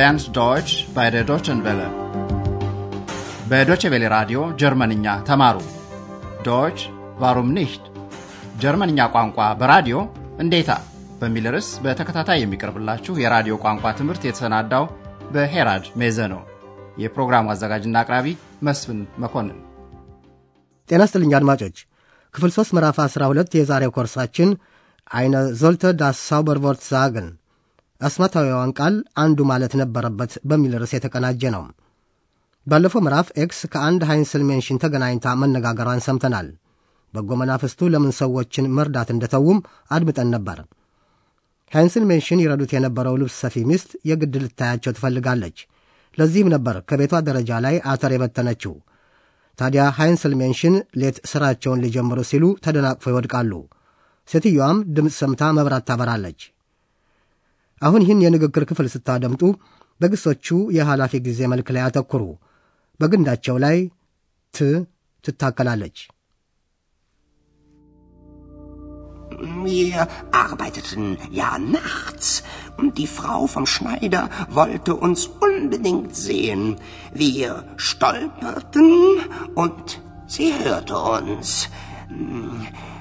lernt Deutsch bei der Deutschen Welle. በዶቼ ቬለ ራዲዮ ጀርመንኛ ተማሩ። Deutsch warum nicht ጀርመንኛ ቋንቋ በራዲዮ እንዴታ በሚል ርዕስ በተከታታይ የሚቀርብላችሁ የራዲዮ ቋንቋ ትምህርት የተሰናዳው በሄራድ ሜዘ ነው። የፕሮግራሙ አዘጋጅና አቅራቢ መስፍን መኮንን። ጤና ስጥልኝ አድማጮች። ክፍል ሦስት ምዕራፍ 12 የዛሬው ኮርሳችን Einer sollte das Zauberwort sagen አስማታዊዋን ቃል አንዱ ማለት ነበረበት በሚል ርዕስ የተቀናጀ ነው። ባለፈው ምዕራፍ ኤክስ ከአንድ Heinzelmännchen ተገናኝታ መነጋገሯን ሰምተናል። በጎ መናፍስቱ ለምን ሰዎችን መርዳት እንደተዉም አድምጠን ነበር። Heinzelmännchen ይረዱት የነበረው ልብስ ሰፊ ሚስት የግድ ልታያቸው ትፈልጋለች። ለዚህም ነበር ከቤቷ ደረጃ ላይ አተር የበተነችው። ታዲያ Heinzelmännchen ሌት ሥራቸውን ሊጀምሩ ሲሉ ተደናቅፎ ይወድቃሉ። ሴትዮዋም ድምፅ ሰምታ መብራት ታበራለች። አሁን ይህን የንግግር ክፍል ስታደምጡ በግሶቹ የኃላፊ ጊዜ መልክ ላይ አተኩሩ። በግንዳቸው ላይ ት ትታከላለች። Wir arbeiteten ja nachts und die Frau vom Schneider wollte uns unbedingt sehen. Wir stolperten und sie hörte uns.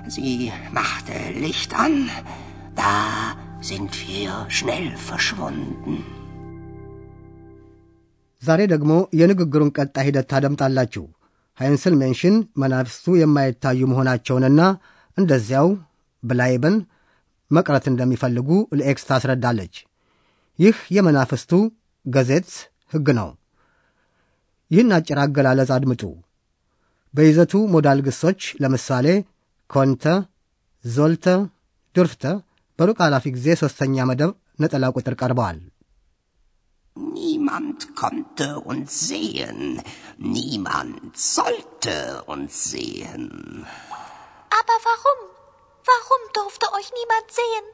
Sie machte Licht an. Da sind wir schnell verschwunden. ዛሬ ደግሞ የንግግሩን ቀጣይ ሂደት ታደምጣላችሁ። Heinzelmännchen መናፍስቱ የማይታዩ መሆናቸውንና እንደዚያው bleiben መቅረት እንደሚፈልጉ ለኤክስ ታስረዳለች። ይህ የመናፍስቱ ገዜት ሕግ ነው። ይህን አጭር አገላለጽ አድምጡ። በይዘቱ ሞዳል ግሶች ለምሳሌ ኮንተ፣ ዞልተ፣ ድርፍተ በሩቅ ኃላፊ ጊዜ ሦስተኛ መደብ ነጠላ ቁጥር ቀርበዋል። Niemand konnte uns sehen. Niemand sollte uns sehen. Aber warum? Warum durfte euch niemand sehen?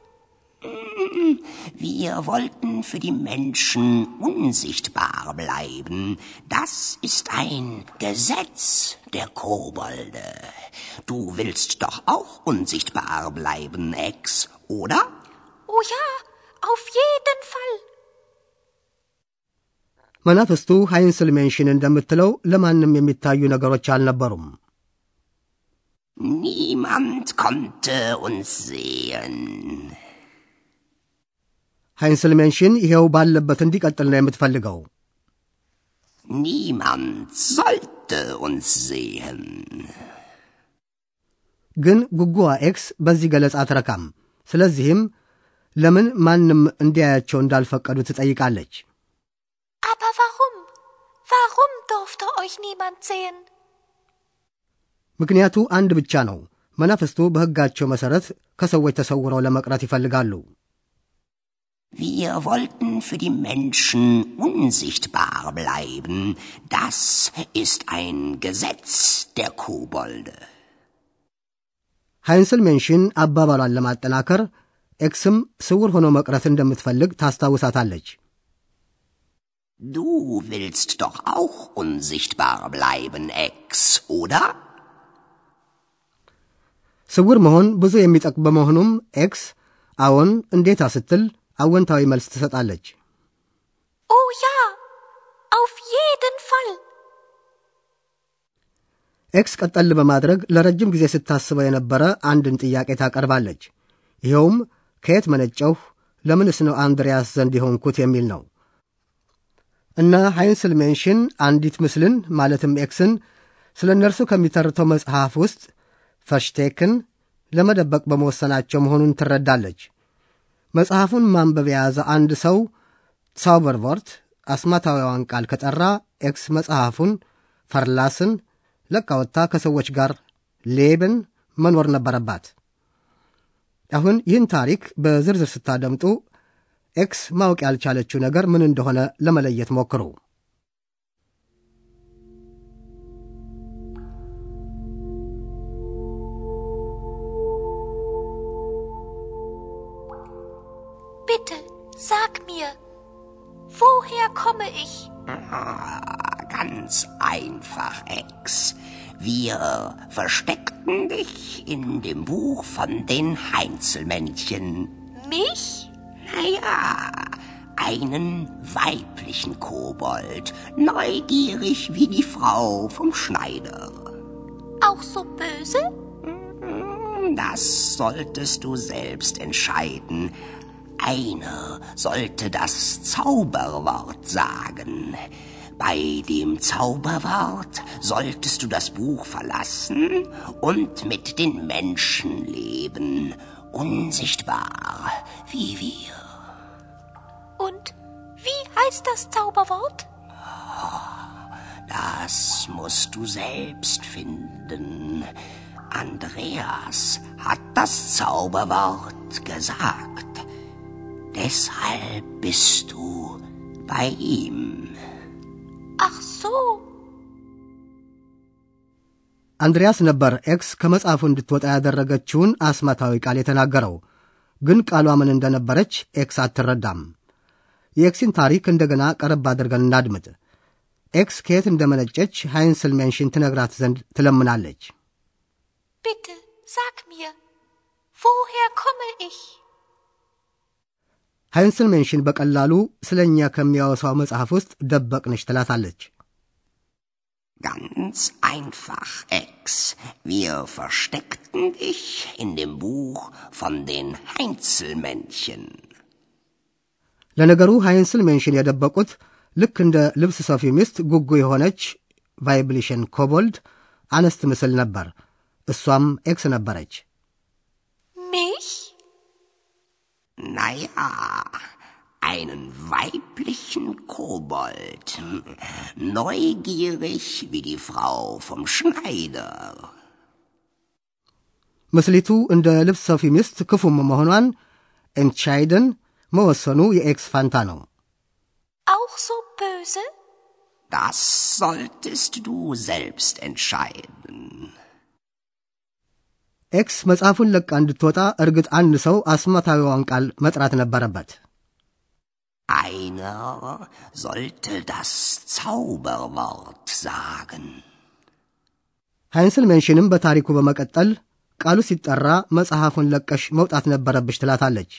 Wir wollten für die Menschen unsichtbar bleiben. Das ist ein Gesetz der Kobolde. Du willst doch auch unsichtbar bleiben, Ex, oder? Oh ja, auf jeden Fall. መናፍስቱ ሃይንስል ሜንሽን እንደምትለው ለማንም የሚታዩ ነገሮች አልነበሩም። Niemand konnte uns sehen. Heinzelmännchen ይኸው ባለበት እንዲቀጥል ነው የምትፈልገው። Niemand sollte uns sehen. ግን ጉጉዋ ኤክስ በዚህ ገለጻ አትረካም። ስለዚህም ለምን ማንም እንዲያያቸው እንዳልፈቀዱ ትጠይቃለች። Aber warum? Warum durfte euch niemand sehen? ምክንያቱ አንድ ብቻ ነው። መናፍስቱ በሕጋቸው መሠረት ከሰዎች ተሰውረው ለመቅረት ይፈልጋሉ። Wir wollten für die Menschen unsichtbar bleiben. Das ist ein Gesetz der Kobolde. Heinzelmännchen አባባሏን ለማጠናከር ኤክስም ስውር ሆኖ መቅረት እንደምትፈልግ ታስታውሳታለች። Du willst doch auch unsichtbar bleiben, Ex, oder? ስውር መሆን ብዙ የሚጠቅም በመሆኑም ኤክስ አዎን እንዴታ ስትል አወንታዊ መልስ ትሰጣለች። Oh ja, auf jeden Fall. ኤክስ ቀጠል በማድረግ ለረጅም ጊዜ ስታስበው የነበረ አንድን ጥያቄ ታቀርባለች። ይኸውም ከየት መነጨሁ፣ ለምንስ ነው አንድሪያስ ዘንድ የሆንኩት የሚል ነው እና Heinzelmännchen አንዲት ምስልን ማለትም ኤክስን ስለ እነርሱ ከሚተርተው መጽሐፍ ውስጥ verstecken ለመደበቅ በመወሰናቸው መሆኑን ትረዳለች። መጽሐፉን ማንበብ የያዘ አንድ ሰው Zauberwort አስማታዊዋን ቃል ከጠራ ኤክስ መጽሐፉን verlassen ለቃ ወጥታ ከሰዎች ጋር leben መኖር ነበረባት። አሁን ይህን ታሪክ በዝርዝር ስታደምጡ ኤክስ ማወቅ ያልቻለችው ነገር ምን እንደሆነ ለመለየት ሞክሩ። Bitte, sag mir, woher komme ich? Ah, ganz einfach, Ex. Wir versteckten dich in dem Buch von den Heinzelmännchen. Mich? Naja, einen weiblichen Kobold, neugierig wie die Frau vom Schneider. Auch so böse? Das solltest du selbst entscheiden. Einer sollte das Zauberwort sagen. Bei dem Zauberwort solltest du das Buch verlassen und mit den Menschen leben, unsichtbar wie wir. Und wie heißt das Zauberwort? Das musst du selbst finden. Andreas hat das Zauberwort gesagt. Deshalb bist du bei ihm. Ach so. አንድሪያስ ነበር ኤክስ ከመጽሐፉ እንድትወጣ ያደረገችውን አስማታዊ ቃል የተናገረው። ግን ቃሏ ምን እንደነበረች ኤክስ አትረዳም። የኤክስን ታሪክ እንደገና ቀረብ አድርገን እናድምጥ። ኤክስ ከየት እንደመነጨች Heinzelmännchen ትነግራት ዘንድ ትለምናለች። Bitte, sag mir, woher komme ich? Heinzelmännchen በቀላሉ ስለ እኛ ከሚያወሳው መጽሐፍ ውስጥ ደበቅንሽ ትላታለች። Ganz einfach, Ex. Wir versteckten dich in dem Buch von den Heinzelmännchen. ለነገሩ Heinzelmännchen የደበቁት ልክ እንደ ልብስ ሰፊ ሚስት ጉጉ የሆነች weiblichen Kobold አንስት ምስል ነበር። እሷም ኤክስ ነበረች። Mich? Naja, einen weiblichen Kobold. Neugierig wie die Frau vom Schneider. ምስሊቱ እንደ ልብስ ሰፊ ሚስት ክፉም መሆኗን ኤንትሻይደን መወሰኑ የኤክስ ፋንታ ነው። Auch so böse? Das solltest du selbst entscheiden. ኤክስ መጽሐፉን ለቃ እንድትወጣ እርግጥ አንድ ሰው አስማታዊዋን ቃል መጥራት ነበረበት። Einer sollte das Zauberwort sagen. Heinzelmännchen ም በታሪኩ በመቀጠል ቃሉ ሲጠራ መጽሐፉን ለቀሽ መውጣት ነበረብሽ ትላታለች።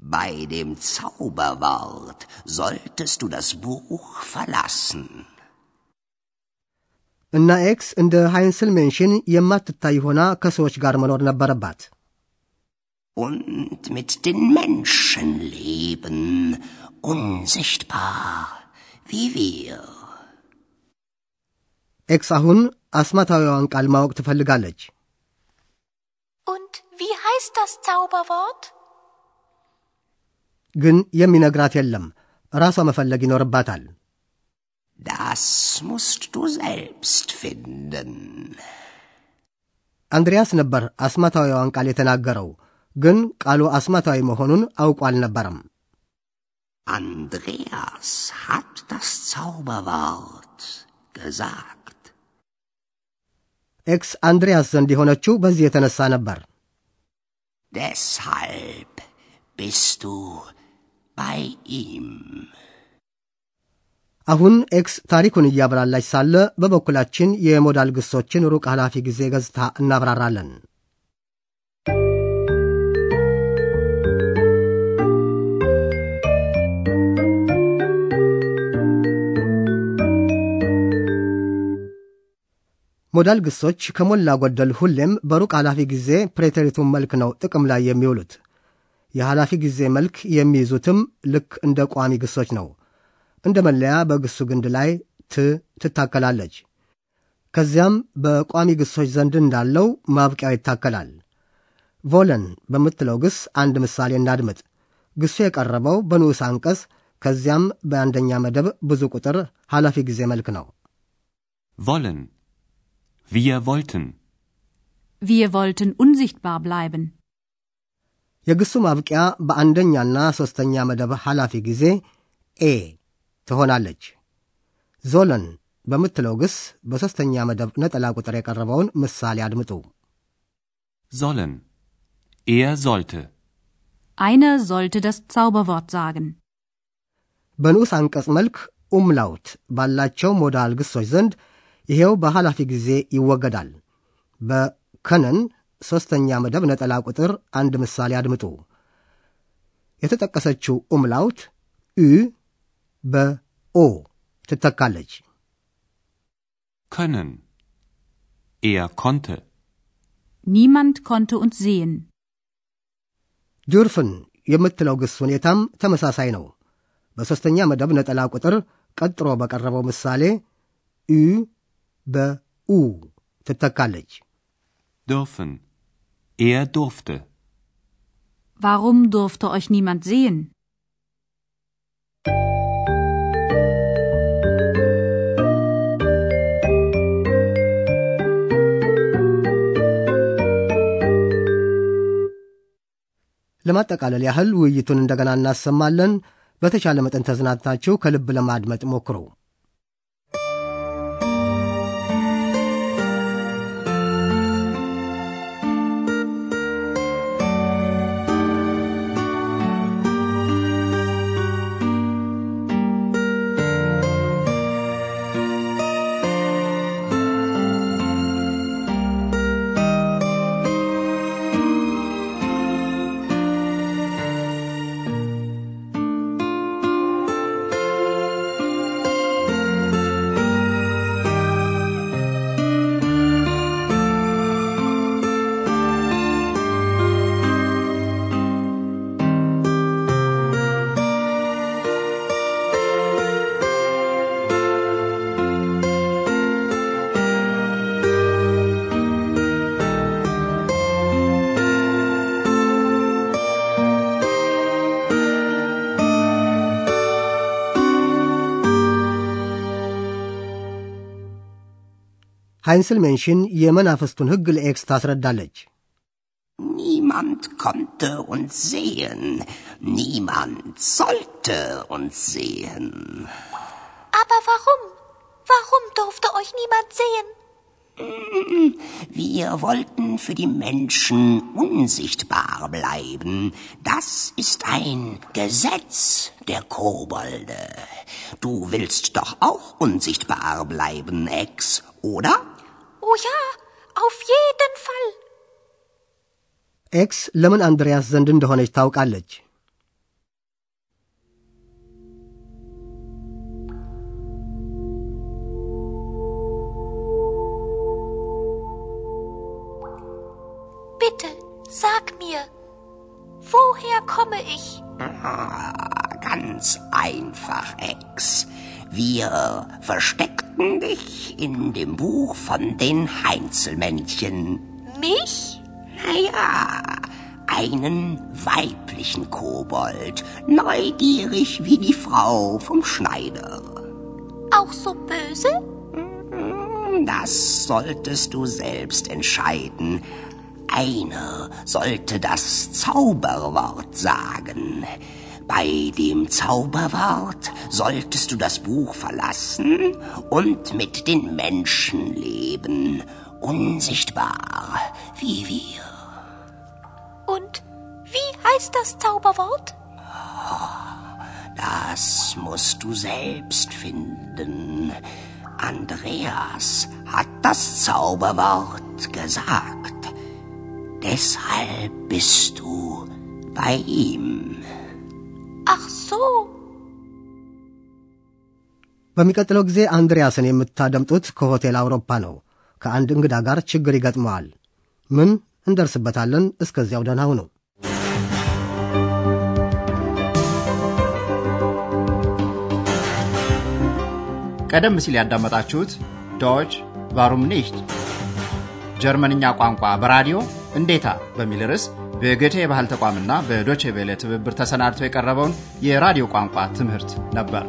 Bei dem Zauberwort solltest du das Buch verlassen. እና ኤክስ እንደ Heinzelmännchen የማትታይ ሆና ከሰዎች ጋር መኖር ነበረባት። Und mit den Menschen leben, unsichtbar wie wir. ኤክስ አሁን አስማታዊዋን ቃል ማወቅ ትፈልጋለች። Und wie heißt das Zauberwort? ግን የሚነግራት የለም። ራሷ መፈለግ ይኖርባታል። Das musst du selbst finden. አንድሪያስ ነበር አስማታዊዋን ቃል የተናገረው፣ ግን ቃሉ አስማታዊ መሆኑን አውቆ አልነበረም። Andreas hat das Zauberwort gesagt. ኤክስ አንድሪያስ ዘንድ የሆነችው በዚህ የተነሳ ነበር። Deshalb bist du bei ihm. አሁን ኤክስ ታሪኩን እያብራላች ሳለ በበኩላችን የ Modal ግሶችን ሩቅ ኃላፊ ጊዜ ገጽታ እናብራራለን። ሞዳል ግሶች ከሞላ ጎደል ሁሌም በሩቅ ኃላፊ ጊዜ ፕሬተሪቱን መልክ ነው ጥቅም ላይ የሚውሉት። የኃላፊ ጊዜ መልክ የሚይዙትም ልክ እንደ ቋሚ ግሶች ነው። እንደ መለያ በግሱ ግንድ ላይ ት ትታከላለች። ከዚያም በቋሚ ግሶች ዘንድ እንዳለው ማብቂያው ይታከላል። ቮለን በምትለው ግስ አንድ ምሳሌ እናድምጥ። ግሱ የቀረበው በንዑስ አንቀጽ ከዚያም በአንደኛ መደብ ብዙ ቁጥር ኃላፊ ጊዜ መልክ ነው። Wollen. Wir wollten. Wir wollten unsichtbar bleiben. የግሱ ማብቂያ በአንደኛና ሦስተኛ መደብ ኃላፊ ጊዜ ኤ ትሆናለች። ዞለን በምትለው ግስ በሦስተኛ መደብ ነጠላ ቁጥር የቀረበውን ምሳሌ አድምጡ። Sollen. Er sollte. Einer sollte das Zauberwort sagen. በንዑስ አንቀጽ መልክ ኡምላውት ባላቸው ሞዳል ግሶች ዘንድ ይሄው በኃላፊ ጊዜ ይወገዳል። በከነን ሦስተኛ መደብ ነጠላ ቁጥር አንድ ምሳሌ አድምጡ። የተጠቀሰችው ኡምላውት ኡ በኦ ትተካለች። können. Er konnte. Niemand konnte uns sehen. ዱርፍን የምትለው ግስ ሁኔታም ተመሳሳይ ነው። በሦስተኛ መደብ ነጠላ ቁጥር ቀጥሮ በቀረበው ምሳሌ ኡ በኡ ትተካለች። Dürfen. Er durfte. Warum durfte euch niemand sehen? ለማጠቃለል ያህል ውይይቱን እንደገና እናሰማለን። በተቻለ መጠን ተዝናንታችሁ ከልብ ለማድመጥ ሞክሩ። ሃይንስል ሜንሽን የመናፍስቱን ሕግ ለኤክስ ታስረዳለች። Niemand konnte uns sehen. Niemand sollte uns sehen. Aber warum? Warum durfte euch niemand sehen? Wir wollten für die Menschen unsichtbar bleiben. Das ist ein Gesetz der Kobolde. Du willst doch auch unsichtbar bleiben, Ex, oder? Oh ja, auf jeden Fall. ኤክስ ለምን አንድሪያስ ዘንድ እንደሆነች ታውቃለች። Bitte, sag mir, woher komme ich? Ah, ganz einfach, Ex. Wir versteckten dich in dem Buch von den Heinzelmännchen. Mich? Naja, einen weiblichen Kobold, neugierig wie die Frau vom Schneider. Auch so böse? Das solltest du selbst entscheiden. Einer sollte das Zauberwort sagen. Bei dem Zauberwort solltest du das Buch verlassen und mit den Menschen leben, unsichtbar wie wir. Und wie heißt das Zauberwort? Das musst du selbst finden. Andreas hat das Zauberwort gesagt. Deshalb bist du bei ihm. Ach so. በሚቀጥለው ጊዜ አንድሪያስን የምታደምጡት ከሆቴል አውሮፓ ነው። ከአንድ እንግዳ ጋር ችግር ይገጥመዋል። ምን እንደርስበታለን። እስከዚያው ደህና ሁኑ። ቀደም ሲል ያዳመጣችሁት ዶች ቫሩም ኒሽት ጀርመንኛ ቋንቋ በራዲዮ እንዴታ በሚል ርዕስ በገቴ የባህል ተቋምና በዶቼ ቬለ ትብብር ተሰናድቶ የቀረበውን የራዲዮ ቋንቋ ትምህርት ነበር።